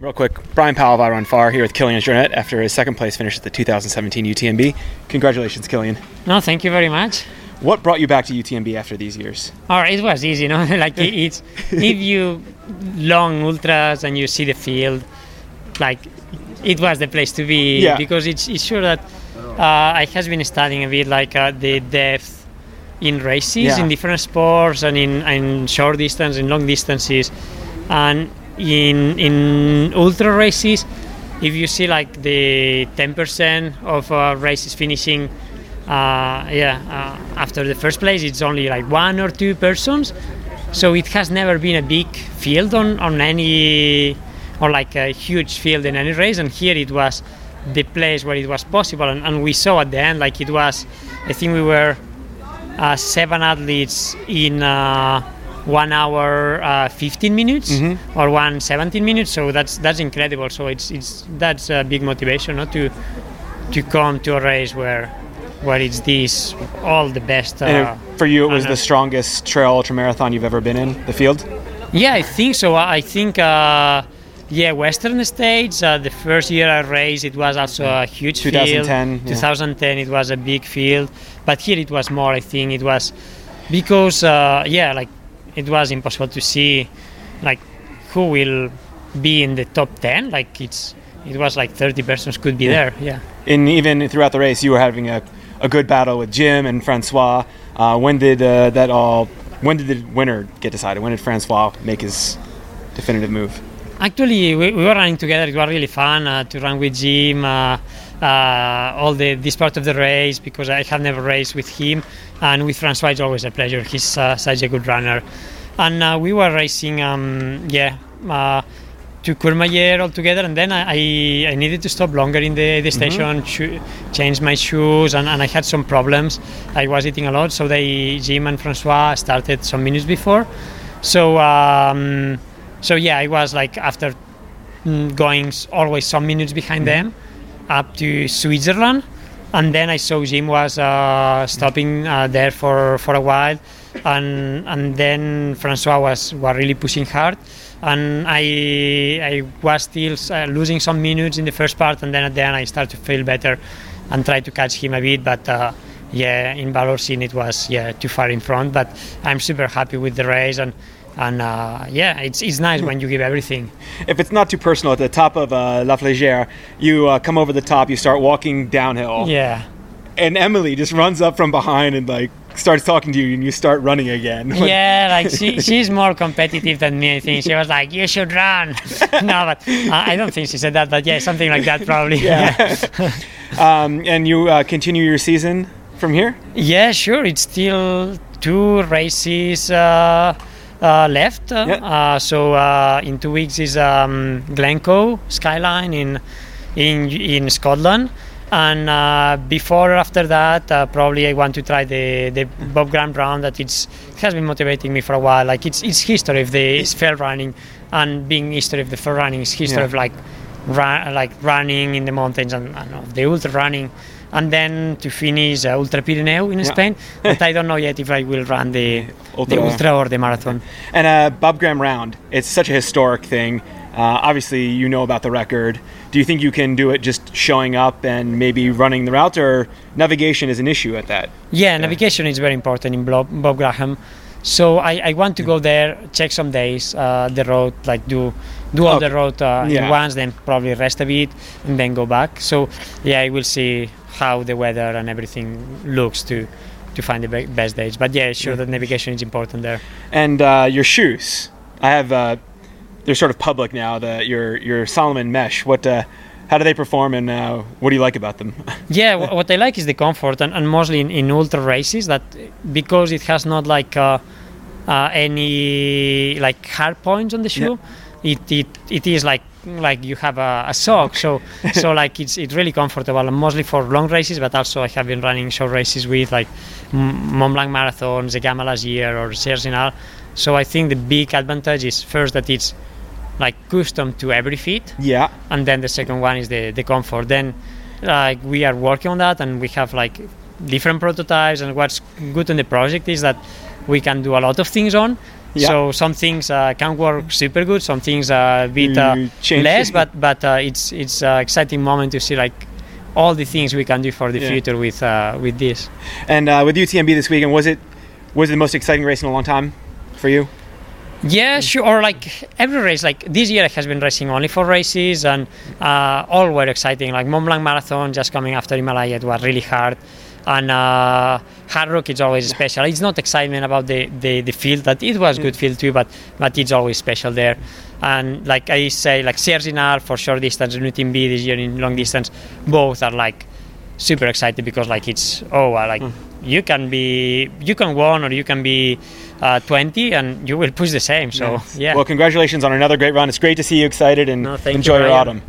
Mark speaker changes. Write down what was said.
Speaker 1: Real quick, Bryon Powell of iRunFar here with Kilian Jornet after his second place finish at the 2017 UTMB. Congratulations, Kilian.
Speaker 2: No, thank you very much.
Speaker 1: What brought you back to UTMB after these years?
Speaker 2: Oh, it was easy, you know. like it- it's if you long ultras and you see the field, like it was the place to be
Speaker 1: Yeah.
Speaker 2: because it's, it's sure that uh, I has been studying a bit like uh, the depth in races
Speaker 1: Yeah.
Speaker 2: in different sports and in, in short distance and long distances, and in in ultra races, if you see like the 10% of uh, races finishing uh, yeah, uh, after the first place, it's only like one or two persons. So it has never been a big field on, on any, or like a huge field in any race. And here it was the place where it was possible. And, and we saw at the end, like it was, I think we were uh, seven athletes in uh, one hour uh, 15 minutes or one 17 minutes. So that's that's incredible. So it's it's that's a big motivation, not to to come to a race where where it's this all the best. Uh,
Speaker 1: for you, it was the strongest trail ultra marathon you've ever been in, the field?
Speaker 2: yeah, I think so. I think. Uh, yeah, Western States. Uh, the first year I raced, it was also a huge
Speaker 1: 2010,
Speaker 2: field.
Speaker 1: yeah.
Speaker 2: 2010, it was a big field, but here it was more. I think it was because uh, yeah, like it was impossible to see like who will be in the top 10. Like it's it was like 30 persons could be there. Yeah.
Speaker 1: And even throughout the race, you were having a, a good battle with Jim and Francois. Uh, when did uh, that all? When did the winner get decided? When did Francois make his definitive move?
Speaker 2: Actually, we, we were running together. It was really fun uh, to run with Jim. Uh, all the this part of the race because I have never raced with him, and with Francois it's always a pleasure. He's uh, such a good runner, and uh, we were racing. Um, yeah. Uh, to Courmayeur all together, and then I, I, needed to stop longer in the, the station, sho- change my shoes, and, and I had some problems. I was eating a lot, so they Jim and Francois started some minutes before. So um, so yeah, I was like after mm, going always some minutes behind them up to Switzerland, and then I saw Jim was uh, stopping uh, there for, for a while, and and then Francois was was really pushing hard, and I I was still uh, losing some minutes in the first part, and then at the end I started to feel better, and try to catch him a bit, but. Uh, yeah, in Vallorcine it was yeah too far in front, but I'm super happy with the race and and uh, yeah, it's it's nice when you give everything.
Speaker 1: If it's not too personal, at the top of uh, La Flégère, you uh, come over the top, you start walking downhill,
Speaker 2: Yeah,
Speaker 1: and Emelie just runs up from behind and like starts talking to you, and you start running again.
Speaker 2: yeah, like she, she's more competitive than me. I think she was like, "You should run." no, but uh, I don't think she said that. But yeah, something like that probably.
Speaker 1: Yeah. um, and you uh, continue your season from here.
Speaker 2: Yeah, sure. It's still two races uh, uh, left. Uh,
Speaker 1: Yeah.
Speaker 2: uh, so uh, in two weeks is um, Glencoe Skyline in in in Scotland, and uh, before or after that, uh, probably I want to try the the Bob Graham round. That it's it has been motivating me for a while. Like it's it's history of the fell running, and being history of the fell running is history
Speaker 1: Yeah.
Speaker 2: of like run, like running in the mountains and, and of the ultra running. And then to finish uh, Ultra Pirineu in
Speaker 1: Yeah.
Speaker 2: Spain, but I don't know yet if I will run the
Speaker 1: Ultra.
Speaker 2: the ultra or the marathon.
Speaker 1: And uh, Bob Graham Round, it's such a historic thing. Uh, obviously, you know about the record. Do you think you can do it just showing up and maybe running the route, or navigation is an issue at that?
Speaker 2: Yeah, navigation is very important in Bob Graham. So I, I want to go there, check some days, uh, the road, like do do all
Speaker 1: Okay.
Speaker 2: the road uh,
Speaker 1: Yeah.
Speaker 2: in once, then probably rest a bit and then go back. So yeah, I will see how the weather and everything looks to to find the be- best days. But yeah, sure that navigation is important there.
Speaker 1: And uh, your shoes, I have. Uh, they're sort of public now. The your your Salomon mesh. What? How do they perform, and uh, what do you like about them?
Speaker 2: yeah wh- what i like is the comfort and, and mostly in, in ultra races that because it has not like uh, uh, any like hard points on the shoe it, it it is like like you have a, a sock so so like it's it's really comfortable and mostly for long races but also i have been running short races with like mont blanc marathon zegama last year or Sierre-Zinal. so i think the big advantage is first that it's like custom to every fit.
Speaker 1: yeah.
Speaker 2: and then the second one is the, the comfort then like we are working on that and we have like different prototypes and what's good in the project is that we can do a lot of things on Yeah. So some things uh, can work super good, some things a bit uh, less, but but uh, it's it's an exciting moment to see like all the things we can do for the yeah. future with uh, with this.
Speaker 1: And uh, with UTMB this weekend, was it was it the most exciting race in a long time for you?
Speaker 2: Yeah, sure. Or like every race, like this year I has been racing only four races, and uh, all were exciting. Like Mont Blanc Marathon, just coming after Himalaya, it was really hard. And uh, Hardrock is always special. It's not excitement about the, the, the field, that it was good field too, but but it's always special there. And like I say, like Sierre-Zinal for short distance and B this year in long distance, both are like super excited because like it's oh uh, like mm. You can be you can one or you can be uh, 20 and you will push the same so yeah.
Speaker 1: Well congratulations on another great run. It's great to see you excited and no, enjoy you, your autumn